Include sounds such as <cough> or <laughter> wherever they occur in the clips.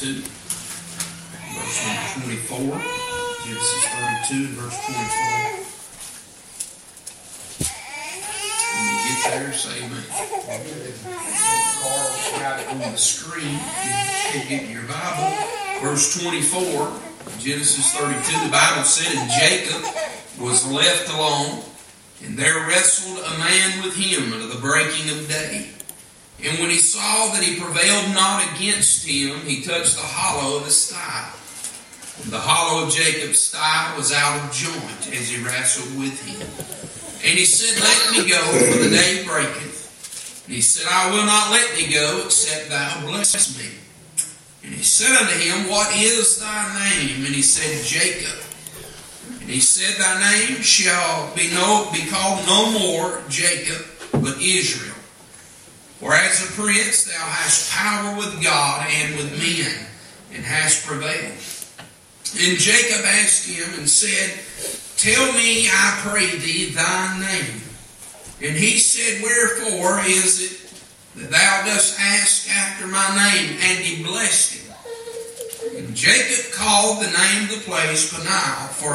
32, verse 24. Genesis 32 verse 24. When you get there, say amen. Carl got it on the screen. You get your Bible. Verse 24, Genesis 32, the Bible said, And Jacob was left alone, and there wrestled a man with him unto the breaking of day. And when he saw that he prevailed not against him, he touched the hollow of his thigh. The hollow of Jacob's thigh was out of joint as he wrestled with him. And he said, Let me go, for the day breaketh. And he said, I will not let thee go, except thou bless me. And he said unto him, What is thy name? And he said, Jacob. And he said, Thy name shall be no be called no more Jacob, but Israel. For as a prince thou hast power with God and with men, and hast prevailed. And Jacob asked him and said, Tell me, I pray thee, thy name. And he said, Wherefore is it that thou dost ask after my name? And he blessed him. And Jacob called the name of the place Peniel, for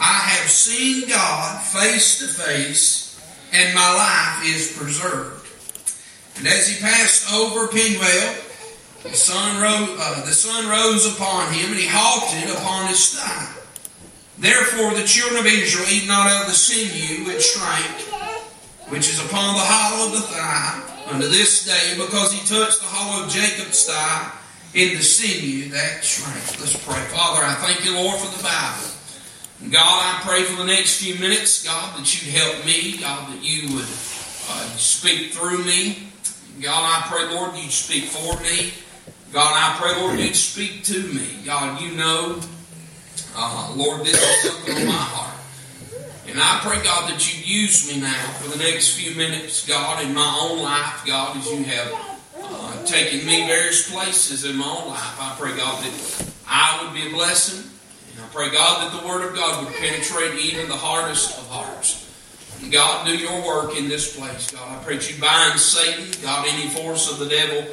I have seen God face to face, and my life is preserved. And as he passed over Penuel, the sun, rose, uh, the sun rose upon him, and he halted upon his thigh. Therefore the children of Israel eat not of the sinew which shrank, which is upon the hollow of the thigh, unto this day, because he touched the hollow of Jacob's thigh in the sinew that shrank. Let's pray. Father, I thank you, Lord, for the Bible. God, I pray for the next few minutes, God, that you'd help me, God, that you would uh, speak through me. God, I pray, Lord, you'd speak for me. God, I pray, Lord, you'd speak to me. God, you know, uh, Lord, this is something on my heart. And I pray, God, that you'd use me now for the next few minutes, God, in my own life, God, as you have uh, taken me various places in my own life. I pray, God, that I would be a blessing. And I pray, God, that the Word of God would penetrate even the hardest of hearts. God, do your work in this place, God. I pray that you bind Satan, God, any force of the devil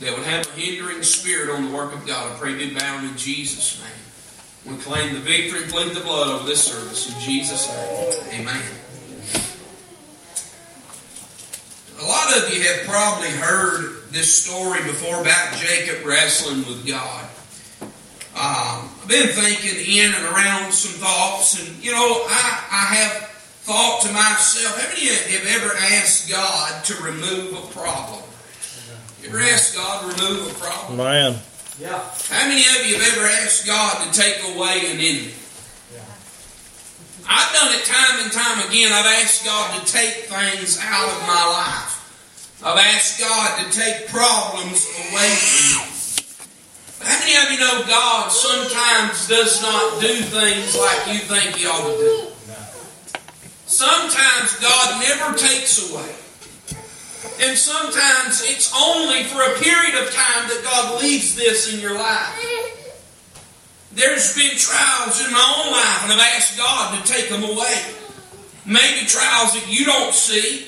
that would have a hindering spirit on the work of God. I pray be bound in Jesus' name. We claim the victory plead the blood over this service. In Jesus' name, amen. A lot of you have probably heard this story before about Jacob wrestling with God. Um, I've been thinking in and around some thoughts, and you know, I, I have thought to myself, how many of you have ever asked God to remove a problem? You ever asked God to remove a problem? Man. Yeah. How many of you have ever asked God to take away an enemy? Yeah. I've done it time and time again. I've asked God to take things out of my life. I've asked God to take problems away from me. How many of you know God sometimes does not do things like you think He ought to do? Sometimes God never takes away. And sometimes it's only for a period of time that God leaves this in your life. There's been trials in my own life, and I've asked God to take them away. Maybe trials that you don't see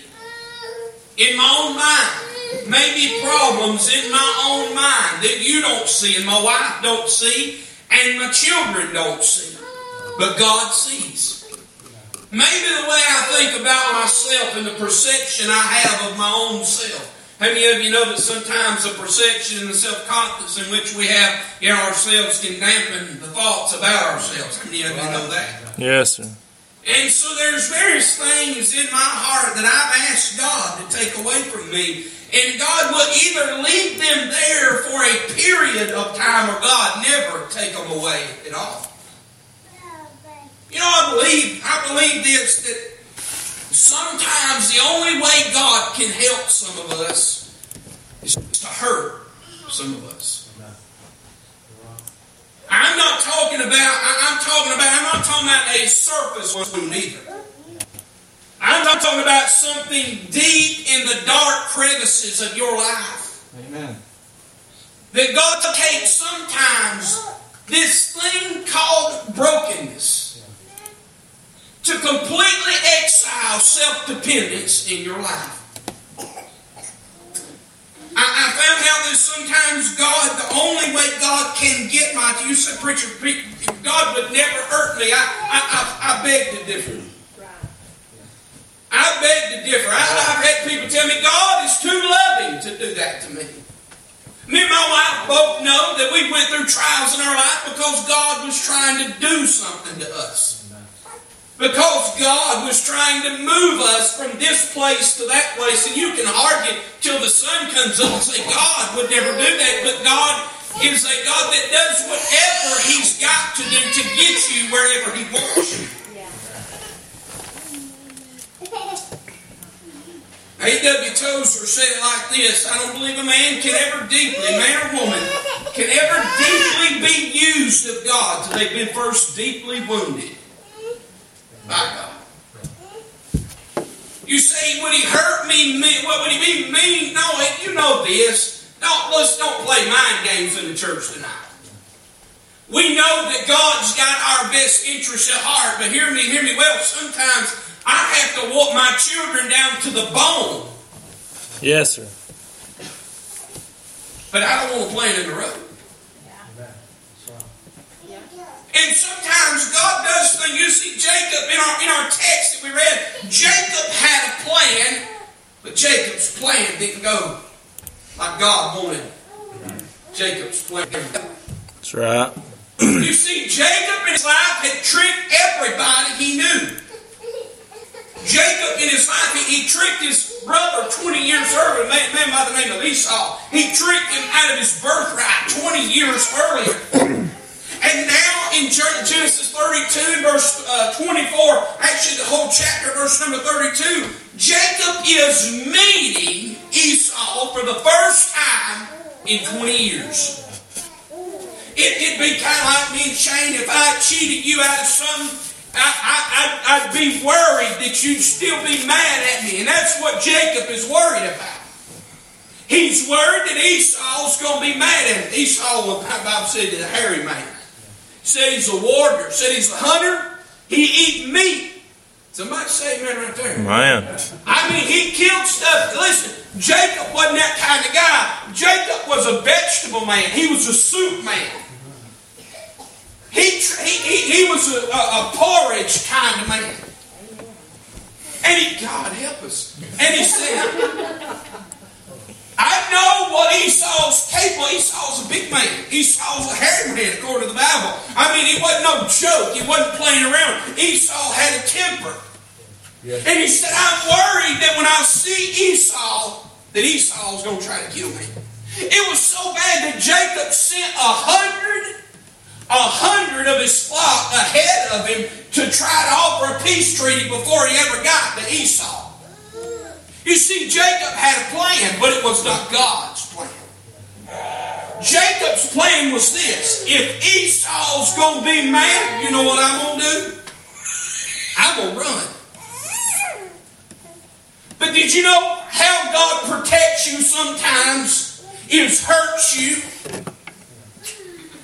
in my own mind. Maybe problems in my own mind that you don't see, and my wife don't see, and my children don't see. But God sees. Maybe the way I think about myself and the perception I have of my own self. How many of you know that sometimes the perception and the self confidence in which we have in ourselves can dampen the thoughts about ourselves? How many of you know that? Yes, sir. And so there's various things in my heart that I've asked God to take away from me. And God will either leave them there for a period of time or God never take them away at all. You know, I believe I believe this that sometimes the only way God can help some of us is to hurt some of us. I'm not talking about I'm talking about I'm not talking about a surface wound either. I'm not talking about something deep in the dark crevices of your life. Amen. That God takes sometimes this thing called brokenness to completely exile self dependence in your life. I, I found out that sometimes God, the only way God can get my. You said, preacher, God would never hurt me. I, I, I, I beg to differ. I beg to differ. I, have had people tell me God is too loving to do that to me. Me and my wife both know that we went through trials in our life because God was trying to do something to us. Because God was trying to move us from this place to that place. And you can argue till the sun comes up and say, God would never do that. But God is a God that does whatever He's got to do to get you wherever He wants you. <laughs> A.W. Tozer said it like this I don't believe a man can ever deeply, man or woman, can ever deeply be used of God till they've been first deeply wounded by God. You say, would he hurt me? What would he be mean? No, you know this. Don't, let's don't play mind games in the church tonight. We know that God's got our best interests at heart, but hear me, hear me well. Sometimes I have to walk my children down to the bone. Yes, sir. But I don't want to play in the road. And sometimes God does things. You see, Jacob in our in our text that we read, Jacob had a plan, but Jacob's plan didn't go like God wanted. Jacob's plan. That's right. you see, Jacob in his life had tricked everybody he knew. Jacob in his life, he, he tricked his brother 20 years earlier, a man, man by the name of Esau. He tricked him out of his birthright 20 years earlier. And now in Genesis 32, verse uh, 24, actually the whole chapter, verse number 32, Jacob is meeting Esau for the first time in 20 years. It, would be kind of like me and Shane if I cheated you out of something. I, would be worried that you'd still be mad at me. And that's what Jacob is worried about. He's worried that Esau's going to be mad at him. Esau, the Bible said, is a hairy man said he's a warrior, said he's a hunter, he eat meat. Somebody say amen right there. Man. I mean, he killed stuff. Listen, Jacob wasn't that kind of guy. Jacob was a vegetable man. He was a soup man. He, he, he, was a, a, a porridge kind of man. And he, God help us. And he said, I know what Esau's capable. Esau's a big man. Esau's a hairy man, according to the Bible. I mean, he wasn't no joke. He wasn't playing around. Esau had a temper. Yes. And he said, I'm worried that when I see Esau, that Esau's going to try to kill me. It was so bad that Jacob sent a hundred, a hundred of his flock ahead of him to try to offer a peace treaty before he ever got to Esau. You see, Jacob had a plan, but it was not God's plan. Jacob's plan was this if Esau's going to be mad, you know what I'm going to do? I'm going to run. But did you know how God protects you sometimes is hurts you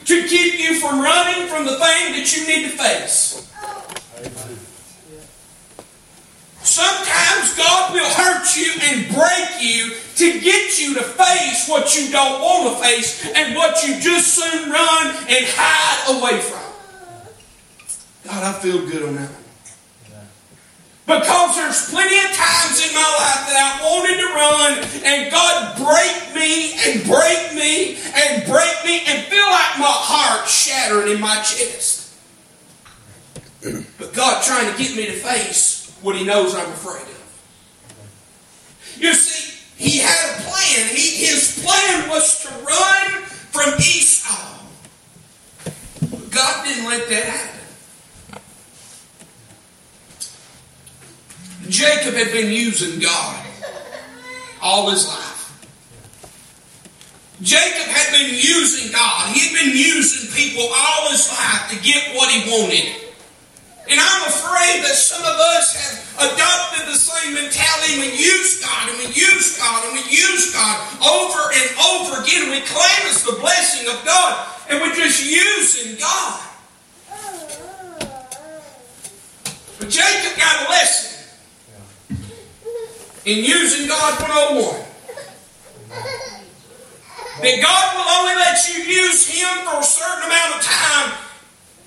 to keep you from running from the thing that you need to face? Sometimes God will hurt you and break you to get you to face what you don't want to face and what you just soon run and hide away from. God, I feel good on that one. Because there's plenty of times in my life that I wanted to run and God break me and break me and break me and feel like my heart shattering in my chest. <clears throat> But God trying to get me to face what he knows I'm afraid of. You see, he had a plan. He, his plan was to run from Esau. But God didn't let that happen. Jacob had been using God all his life. Jacob had been using God. He had been using people all his life to get what he wanted. And I'm afraid that some of us have adopted the same mentality. We use God and we use God and we use God over and over again. We claim it's the blessing of God and we're just using God. But Jacob got a lesson in using God 101. That God will only let you use Him for a certain amount of time,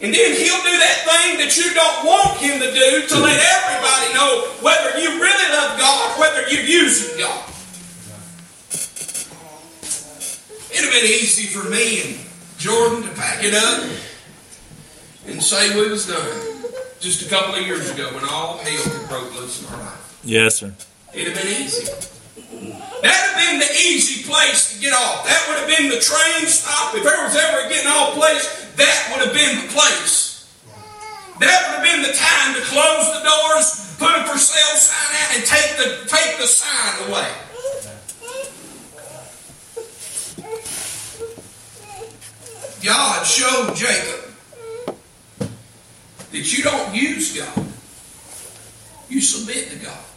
and then He'll do that thing that you don't want Him to do to let everybody know whether you really love God, whether you're using God. It'd have been easy for me and Jordan to pack it up and say we was done just a couple of years ago when all hell broke loose in our life. Yes, sir. It'd have been easy. That'd have been the easy place to get off. That would have been the train stop. If there was ever a getting off place, that would have been the place. That would have been the time to close the doors, put a for sale sign out, and take the take the sign away. God showed Jacob that you don't use God. You submit to God.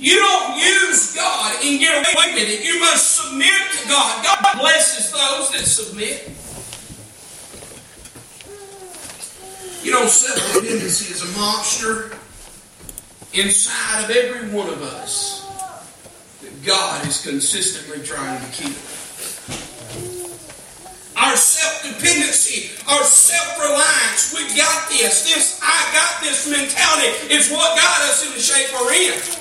You don't use God and get away with it. You must submit to God. God blesses those that submit. You know, self-dependency is a monster inside of every one of us that God is consistently trying to keep. Our self-dependency, our self-reliance, we got this. This I got this mentality is what got us in the shape we're in.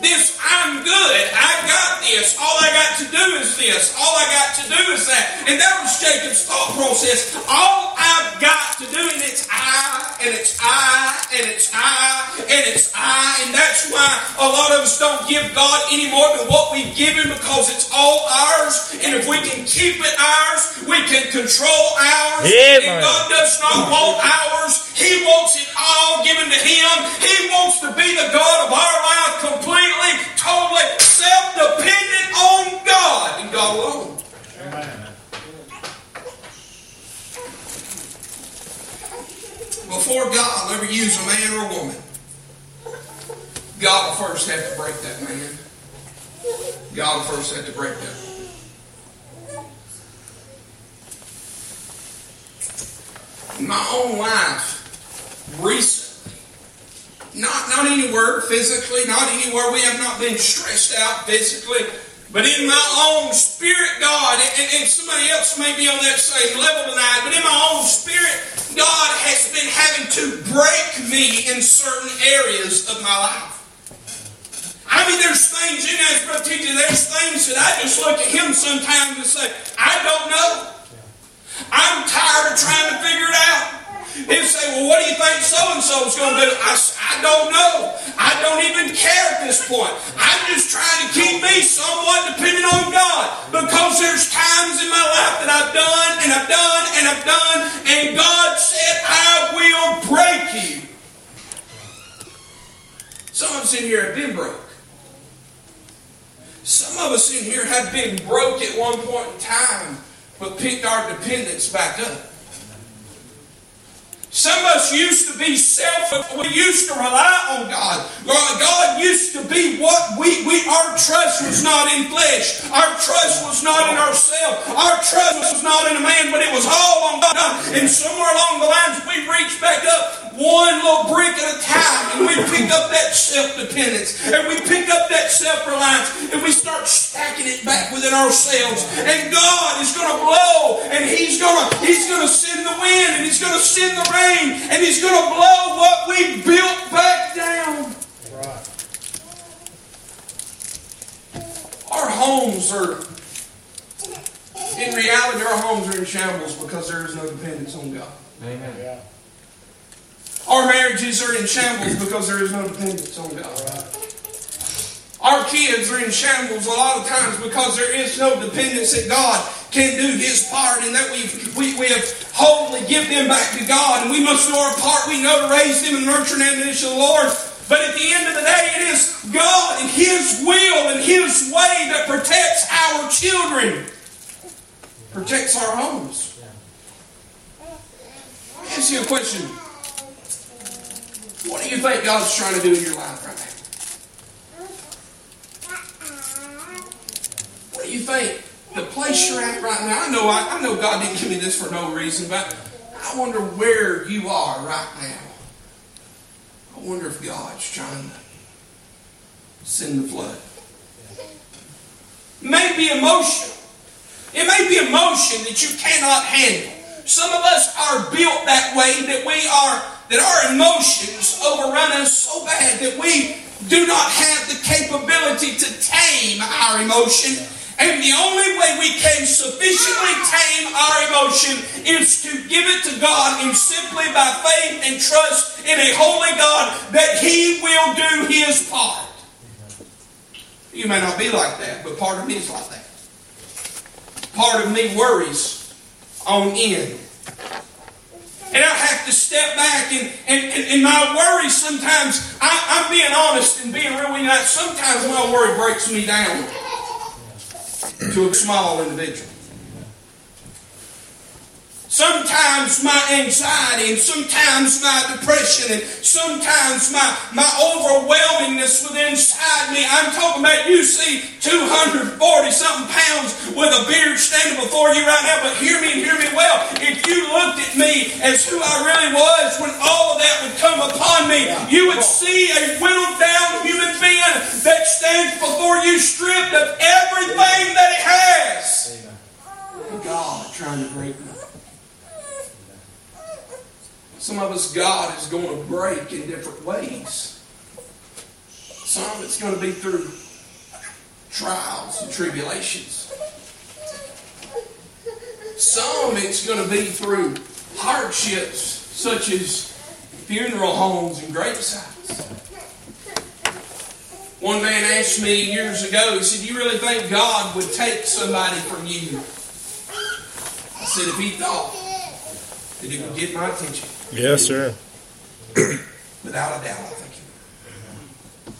This, I'm good. I got this. All I got to do is this. All I got to do is that. And that was Jacob's thought process. All I've got to do, and it's I, and it's I, and it's I, and it's I. And that's why a lot of us don't give God any more than what we give Him because it's all ours. And if we can keep it ours, we can control ours. Yeah, and God does not want ours. He wants it all given to Him. He wants to be the God of our life completely totally self-dependent on God and God alone. Before God will ever use a man or a woman, God will first have to break that man. God will first have to break that. My own life, recently, not, not anywhere physically, not anywhere we have not been stressed out physically, but in my own spirit, God, and, and somebody else may be on that same level tonight, but in my own spirit, God has been having to break me in certain areas of my life. I mean, there's things you in as Brother teacher, there's things that I just look at him sometimes and say, I don't know. I'm tired of trying to figure it out. He'd say, Well, what do you think so and so is going to do? I, I don't know. I don't even care at this point. I'm just trying to keep me somewhat dependent on God because there's times in my life that I've done and I've done and I've done, and God said, I will break you. Some of us in here have been broke. Some of us in here have been broke at one point in time, but picked our dependence back up. Some of us used to be selfish. We used to rely on God. God used to be what we, we our trust was not in flesh. Our trust was not in ourselves. Our trust was not in a man, but it was all on God. And somewhere along the lines, we reached back up one little brick at a time, and we pick up that self-dependence, and we pick up that self-reliance, and we start stacking it back within ourselves. And God is going to blow, and He's going to He's going to send the wind, and He's going to send the rain, and He's going to blow what we built back down. Right. Our homes are, in reality, our homes are in shambles because there is no dependence on God. Amen. Yeah. Our marriages are in shambles because there is no dependence on God. Our kids are in shambles a lot of times because there is no dependence that God can do His part and that we've, we, we have wholly give them back to God and we must do our part. We know to raise them and nurture them in the Lord. But at the end of the day, it is God and His will and His way that protects our children, protects our homes. Ask you a question. What do you think God's trying to do in your life right now? What do you think? The place you're at right now. I know I, I know God didn't give me this for no reason, but I wonder where you are right now. I wonder if God's trying to send the flood. It may be emotional. It may be emotion that you cannot handle. Some of us are built that way that we are that our emotions overrun us so bad that we do not have the capability to tame our emotion. And the only way we can sufficiently tame our emotion is to give it to God and simply by faith and trust in a holy God that He will do His part. You may not be like that, but part of me is like that. Part of me worries on end. And I have to step back and, and, and, and my worry sometimes, I, am being honest and being really nice, sometimes my worry breaks me down to a small individual. Sometimes my anxiety and sometimes my depression and sometimes my, my overwhelmingness within inside me. I'm talking about you see 240 something pounds with a beard standing before you right now, but hear me and hear me well. If you looked at me as who I really was when all of that would come upon me, you would see a whittled down human being that stands before you stripped of everything that it has. God trying to break me. Some of us, God is going to break in different ways. Some it's going to be through trials and tribulations. Some it's going to be through hardships such as funeral homes and gravesides. One man asked me years ago, he said, Do you really think God would take somebody from you? I said, If he thought that it would get my attention, Yes, sir. <coughs> Without a doubt, I think you.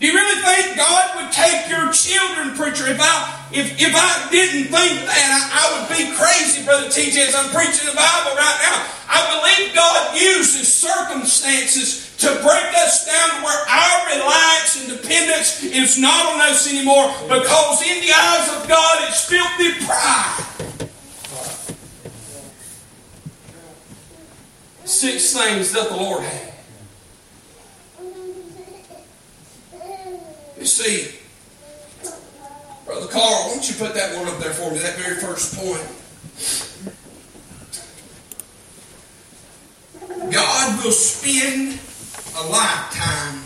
Do you really think God would take your children, preacher? If I if, if I didn't think that, I, I would be crazy, Brother TJ, as I'm preaching the Bible right now. I believe God uses circumstances to break us down to where our reliance and dependence is not on us anymore because in the eyes of God it's filthy pride. Six things that the Lord had. You see, Brother Carl, why don't you put that one up there for me, that very first point. God will spend a lifetime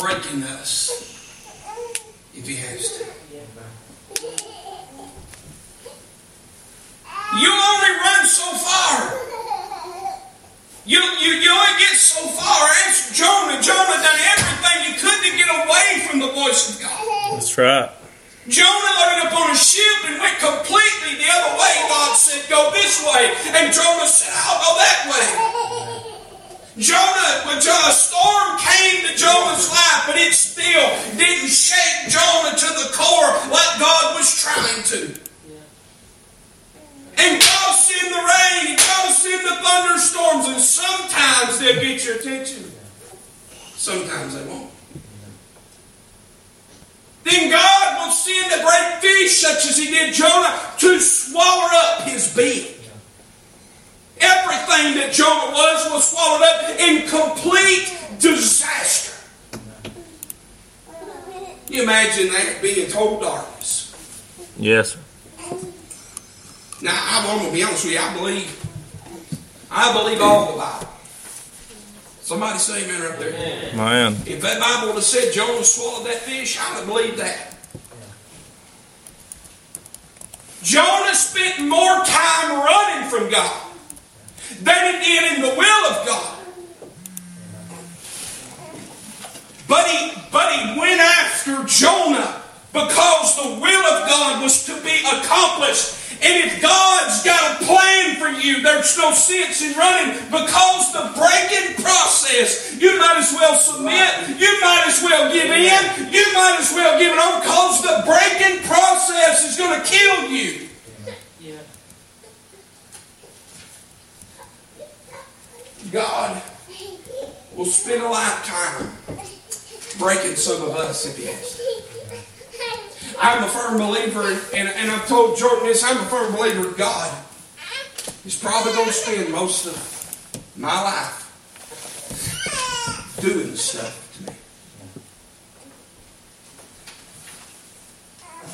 breaking us if He has to. You only run so far. You, you, you only get so far. Ask Jonah. Jonah done everything he could to get away from the voice of God. That's right. Jonah loaded up on a ship and went completely the other way. God said, Go this way. And Jonah said, I'll go that way. Jonah, when a storm came to Jonah's life, but it still didn't shake Jonah to the core like God was trying to. And God send the rain, God send the thunderstorms, and sometimes they'll get your attention. Sometimes they won't. Then God will send a great fish, such as He did Jonah, to swallow up his being. Everything that Jonah was was swallowed up in complete disaster. You imagine that being total darkness. Yes. Now, I'm going to be honest with you. I believe, I believe all the Bible. Somebody say amen right there. Man. If that Bible would have said Jonah swallowed that fish, I would believe that. Jonah spent more time running from God than he did in the will of God. But he, but he went after Jonah because the will of God was to be accomplished and if God's got a plan for you, there's no sense in running because the breaking process, you might as well submit, you might as well give in, you might as well give it on because the breaking process is going to kill you. God will spend a lifetime breaking some of us if He has. I'm a firm believer, and, and I've told Jordan this, I'm a firm believer in God. He's probably going to spend most of my life doing stuff to me.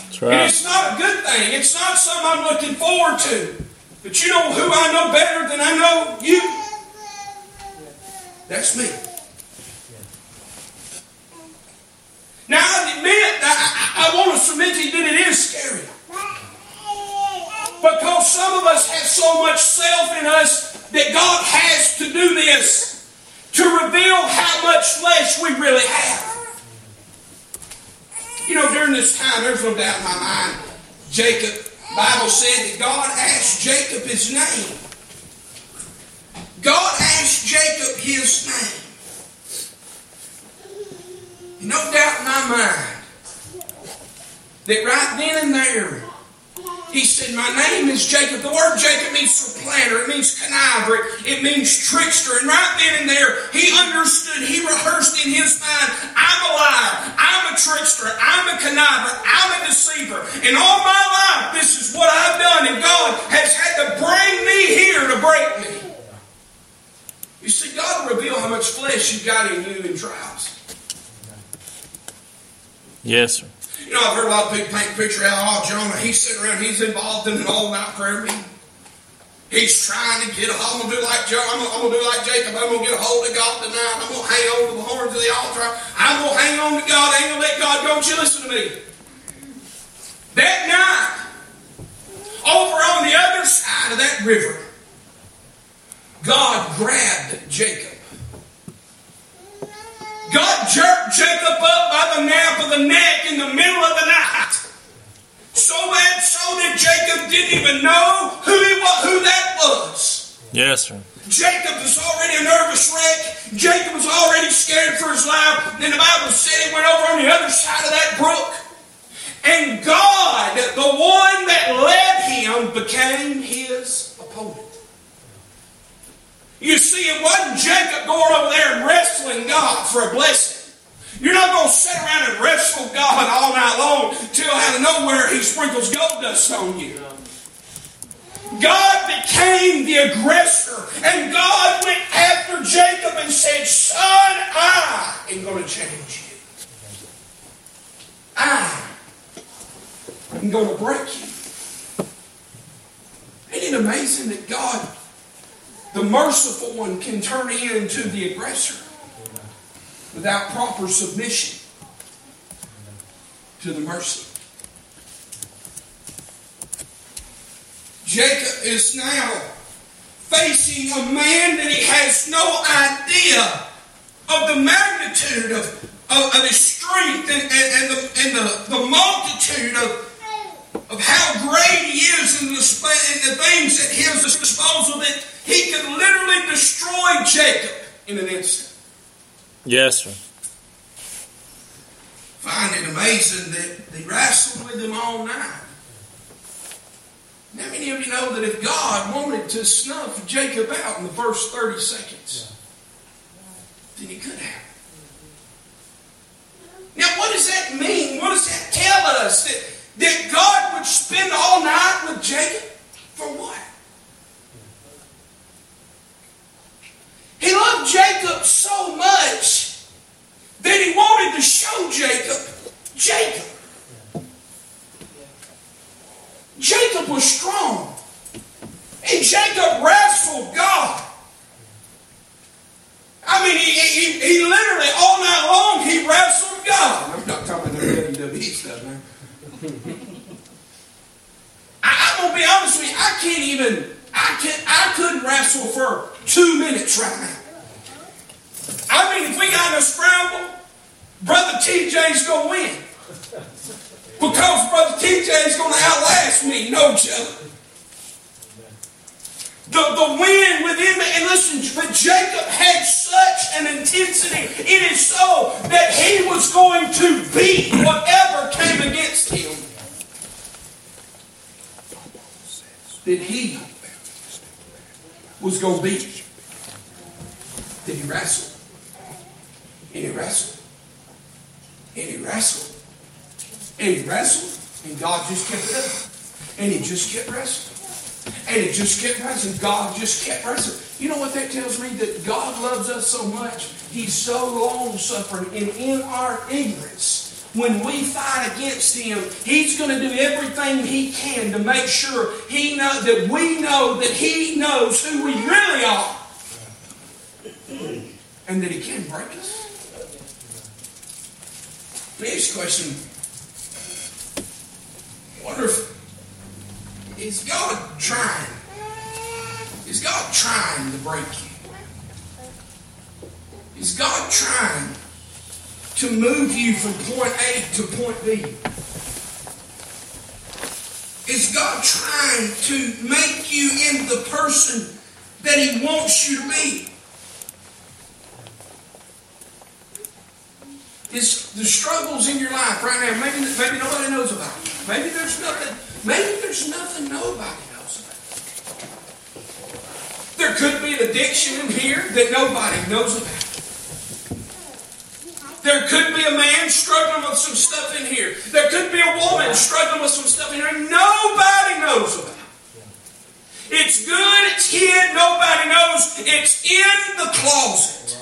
That's And it's not a good thing. It's not something I'm looking forward to. But you know who I know better than I know you? That's me. Now, I admit, I, I, I want to submit to you that it is scary. Because some of us have so much self in us that God has to do this to reveal how much flesh we really have. You know, during this time, there's no doubt in my mind, Jacob, Bible said that God asked Jacob his name. God asked Jacob his name. No doubt in my mind that right then and there, he said, My name is Jacob. The word Jacob means supplanter, it means conniver, it means trickster. And right then and there, he understood, he rehearsed in his mind, I'm a liar, I'm a trickster, I'm a conniver, I'm a deceiver. And all my life, this is what I've done, and God has had to bring me here to break me. You see, God will reveal how much flesh you've got in you in trials. Yes, sir. You know, I've heard a lot of people paint a picture of how Jonah, he's sitting around, he's involved in an all-night prayer meeting. He's trying to get, I'm going to do like Joe, I'm I'm to do like Jacob, I'm going to get a hold of God tonight, I'm going to hang on to the horns of the altar, I'm going to hang on to God, I ain't going to let God go, don't you listen to me. That night, over on the other side of that river, God grabbed Jacob. God jerked Jacob up by the nape of the neck in the middle of the night. So bad so that Jacob didn't even know who he was, who that was. Yes, sir. Jacob was already a nervous wreck. Jacob was already scared for his life. Then the Bible said he went over on the other side of that brook. And God, the one that led him, became his opponent. You see, it wasn't Jacob going over there and wrestling God for a blessing. You're not going to sit around and wrestle God all night long till out of nowhere he sprinkles gold dust on you. God became the aggressor, and God went after Jacob and said, Son, I am going to change you. I am going to break you. Isn't it amazing that God the merciful one can turn into the aggressor without proper submission to the mercy. Jacob is now facing a man that he has no idea of the magnitude of, of, of his strength and, and, and, the, and the, the multitude of, of how great he is in the, in the things at his disposal that he could literally destroy Jacob in an instant. Yes, sir. Find it amazing that they wrestled with him all night. How many of you know that if God wanted to snuff Jacob out in the first 30 seconds, then he could have? Now, what does that mean? What does that tell us? That, that God would spend all night with Jacob? For what? He loved Jacob so much that he wanted to show Jacob, Jacob. Jacob was strong. And Jacob wrestled God. I mean, he, he, he literally, all night long, he wrestled God. I'm not talking about WWE stuff, man. I, I'm going to be honest with you, I can't even, I, can't, I couldn't wrestle for two minutes right now. I mean, if we got in a scramble, Brother TJ's to win. Because Brother TJ's to outlast me, no joke. The, the wind within me, and listen, but Jacob had such an intensity in his soul that he was going to beat whatever came against him. That he was going to beat. That he wrestled. And he wrestled. And he wrestled. And he wrestled. And God just kept it up. And he just kept wrestling. And it just kept wrestling. God just kept wrestling. You know what that tells me? That God loves us so much. He's so long suffering. And in our ignorance, when we fight against him, he's going to do everything he can to make sure he know that we know that he knows who we really are. And that he can break us. Next question. I wonder if is God trying? Is God trying to break you? Is God trying to move you from point A to point B? Is God trying to make you into the person that He wants you to be? Is the struggles in your life right now, maybe, maybe nobody knows about. It. Maybe there's nothing, maybe there's nothing nobody knows about. There could be an addiction in here that nobody knows about. There could be a man struggling with some stuff in here. There could be a woman struggling with some stuff in here nobody knows about. It's good, it's hid, nobody knows. It's in the closet.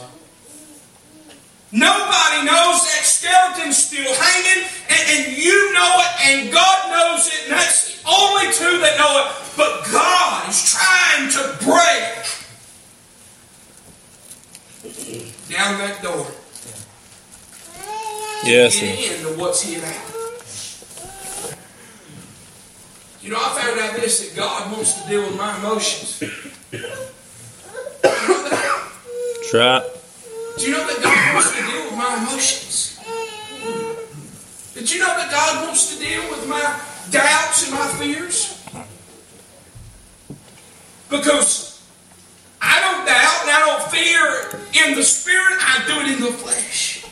Nobody knows that skeleton's still hanging, and, and, you know it, and God knows it, and that's the only two that know it. But God is trying to break down that door. Yes, Get into what's hid out. You know, I found out this that God wants to deal with my emotions. Try. Do you know that God wants to deal with my emotions? Did you know that God wants to deal with my doubts and my fears? Because I don't doubt and I don't fear in the spirit, I do it in the flesh.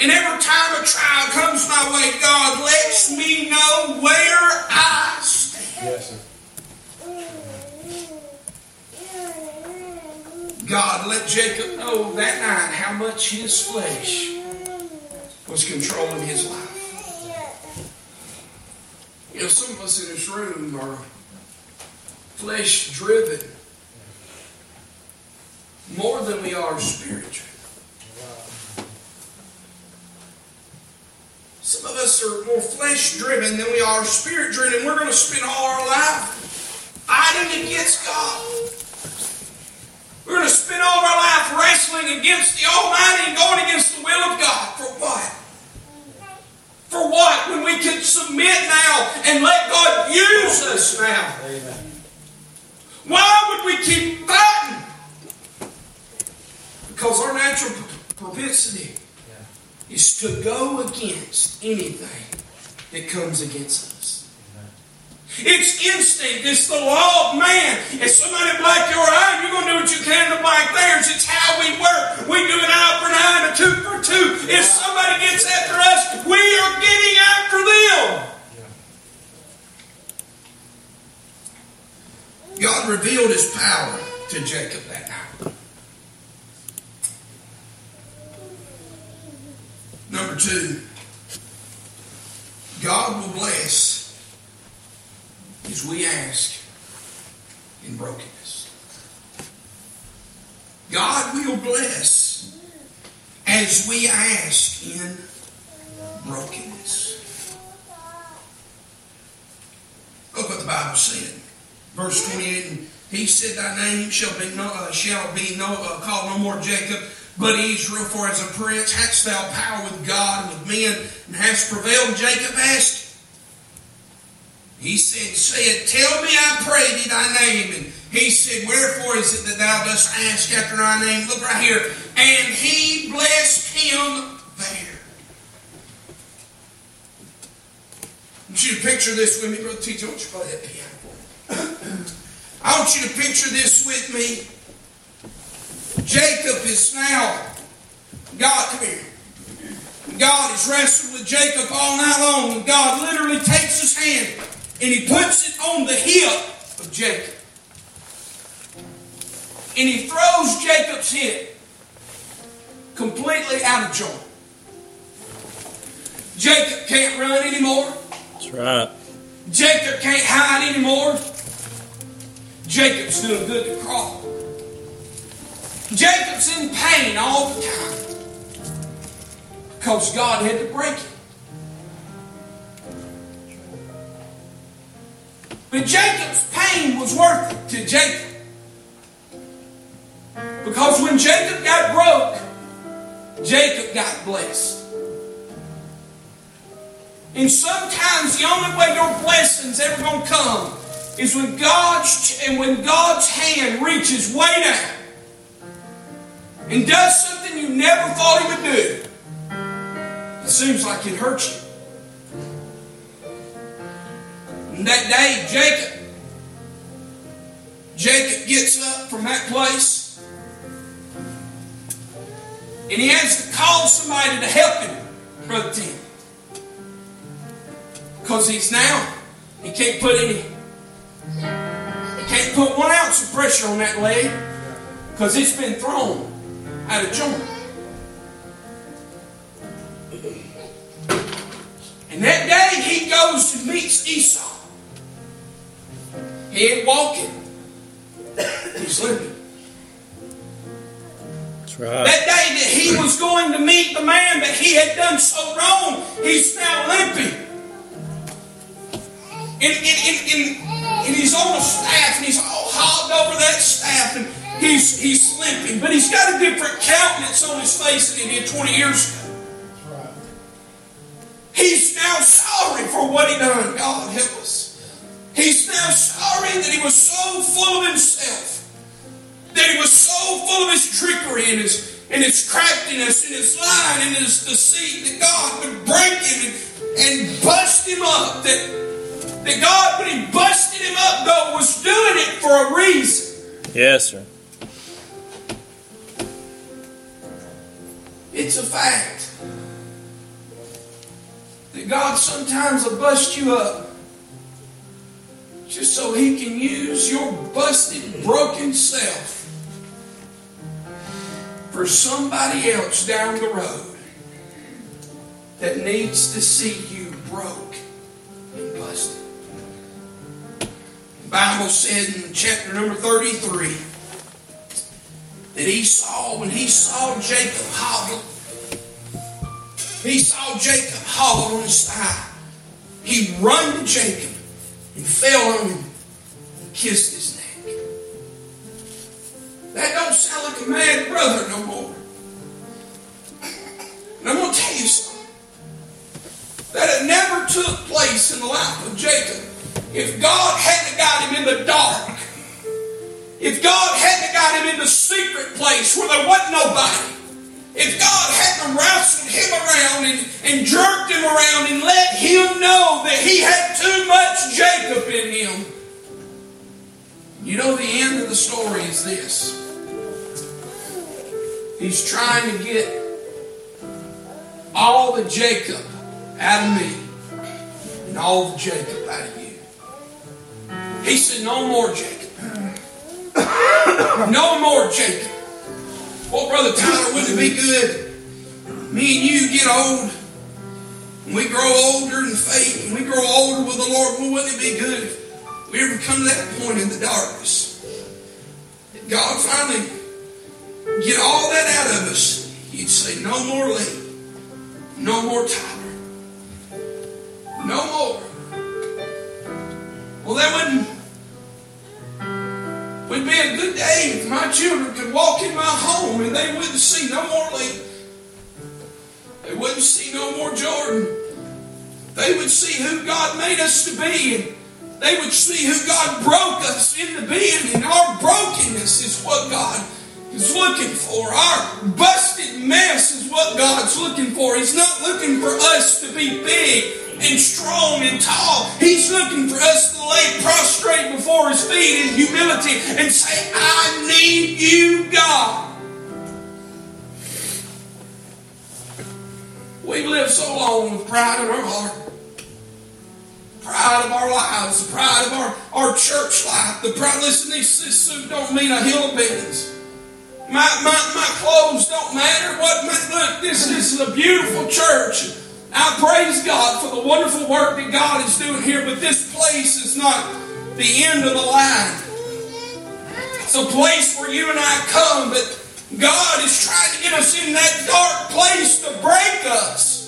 And every time a trial comes my way, God lets me know where I stand. Yes, God let Jacob know that night how much his flesh was controlling his life. You know, some of us in this room are flesh driven more than we are spiritual. Some of us are more flesh driven than we are spirit driven. We're going to spend all our life fighting against God. We're going to spend all of our life wrestling against the Almighty and going against the will of God. For what? For what? When we can submit now and let God use us now. Amen. Why would we keep fighting? Because our natural propensity is to go against anything that comes against us. It's instinct. It's the law of man. If somebody black your eye, you're going to do what you can to black theirs. It's how we work. We do an eye for an eye and a tooth for a tooth. If somebody gets after us, we are getting after them. God revealed his power to Jacob that night. Number two, God will bless we ask in brokenness. God will bless as we ask in brokenness. Look what the Bible said. Verse 28, he said, Thy name shall be no, uh, shall be no, uh, called no more Jacob, but Israel, for as a prince hadst thou power with God and with men, and hast prevailed. Jacob asked, he said, said, Tell me, I pray thee thy name. And he said, Wherefore is it that thou dost ask after thy name? Look right here. And he blessed him there. I want you to picture this with me, Brother Teacher. Want you play that piano I want you to picture this with me. Jacob is now, God, come here. God is wrestling with Jacob all night long, God literally takes his hand and he puts it on the hip of Jacob. And he throws Jacob's hip completely out of joint. Jacob can't run anymore. That's right. Jacob can't hide anymore. Jacob's doing good to crawl. Jacob's in pain all the time because God had to break it. But Jacob's pain was worth it to Jacob. Because when Jacob got broke, Jacob got blessed. And sometimes the only way your blessings ever gonna come is when God's and when God's hand reaches way down and does something you never thought He would do. It seems like it hurts you. That day, Jacob, Jacob gets up from that place and he has to call somebody to help him, Brother Tim. Because he's now, he can't put any, he can't put one ounce of pressure on that leg because it's been thrown out of joint. And that day he goes and meets Esau. He ain't walking. He's limping. That's right. That day that he was going to meet the man that he had done so wrong, he's now limping. And, and, and, and, and he's on a staff and he's all hogged over that staff and he's, he's limping. But he's got a different countenance on his face than he did 20 years ago. He's now sorry for what he done. God help us. He's now sorry that he was so full of himself, that he was so full of his trickery and his and his craftiness and his lying and his deceit that God would break him and, and bust him up. That, that God, when he busted him up, though, was doing it for a reason. Yes, sir. It's a fact that God sometimes will bust you up just so He can use your busted, broken self for somebody else down the road that needs to see you broke and busted. The Bible said in chapter number 33 that Esau, when he saw Jacob hobble, he saw Jacob hobble on his thigh. He run to Jacob and fell on him and kissed his neck. That don't sound like a mad brother no more. And I'm going to tell you something. That it never took place in the life of Jacob if God hadn't got him in the dark. If God hadn't got him in the secret place where there wasn't nobody. If God hadn't wrestled him around and, and jerked him around and let him know that he had too much Jacob in him. You know, the end of the story is this. He's trying to get all the Jacob out of me and all the Jacob out of you. He said, No more Jacob. no more Jacob. Well, Brother Tyler, wouldn't it be good? Me and you get old, and we grow older in faith, and we grow older with the Lord. Well, wouldn't it be good if we ever come to that point in the darkness? God finally get all that out of us. You'd say, No more Lee. No more Tyler. No more. Well, that wouldn't would be a good day if my children could walk in my home and they wouldn't see no more Lee. They wouldn't see no more Jordan. They would see who God made us to be and they would see who God broke us into being and our brokenness is what God is looking for. Our busted mess is what God's looking for. He's not looking for us to be big and strong and tall. He's looking for us to lay prostrate before His feet in humility and say, I need you, God. We've lived so long with pride in our heart. Pride of our lives, the pride of our, our church life, the pride, listen, this, this suit don't mean a hill of beans. My, my, my clothes don't matter. What look, this, this is a beautiful church. I praise God for the wonderful work that God is doing here, but this place is not the end of the line. It's a place where you and I come, but God is trying to get us in that dark place to break us.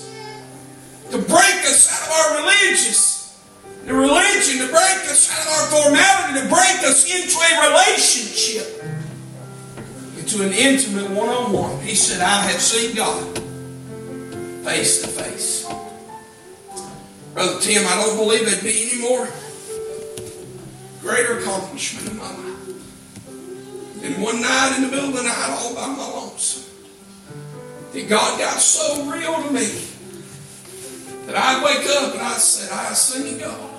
To break us out of our religious, the religion, to break us out of our formality, to break us into a relationship, into an intimate one on one. He said, I have seen God face to face. Brother Tim, I don't believe there'd be any more greater accomplishment in my life than one night in the middle of the night all by my lonesome. That God got so real to me that I'd wake up and I'd say, I seen God.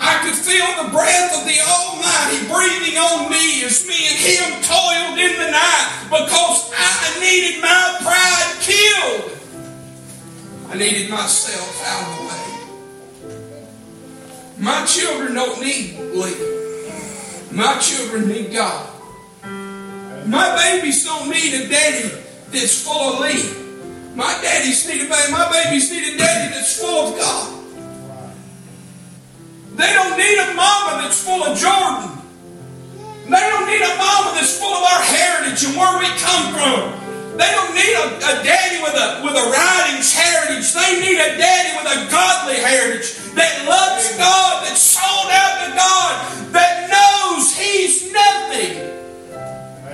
I could feel the breath of the Almighty breathing on me as me and Him toiled in the night because I needed my pride killed. I needed myself out of the way. My children don't need Lee. My children need God. My babies don't need a daddy that's full of Lee. My daddies need a baby. My babies need a daddy that's full of God. They don't need a mama that's full of Jordan. They don't need a mama that's full of our heritage and where we come from. They don't need a, a daddy with a with a writings heritage. They need a daddy with a godly heritage that loves God, that's sold out to God, that knows He's nothing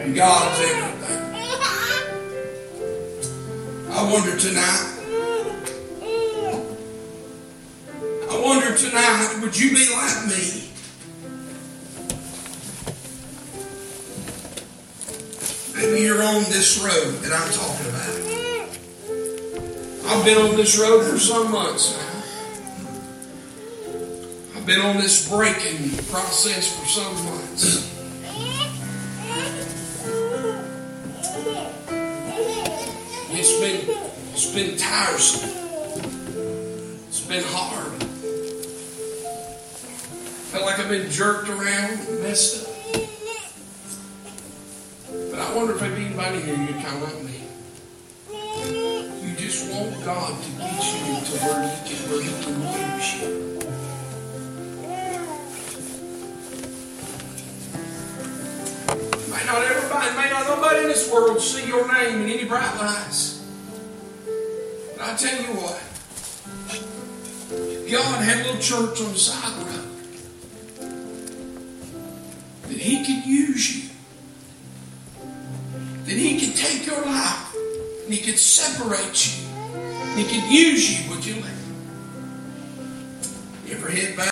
and God's everything. I wonder tonight. I wonder tonight, would you be like me? Maybe you're on this road that I'm talking about. I've been on this road for some months now. I've been on this breaking process for some months. It's been it's been tiresome. It's been hard. I've been jerked around, messed up. But I wonder if there'd be anybody here you're kind of like me. You just want God to get you to where He can, where He can use you. May not everybody, may not nobody in this world see your name in any bright lights. But I tell you what, God had a little church on the side He can use you. Then He can take your life and He can separate you. He can use you with. You ever head back?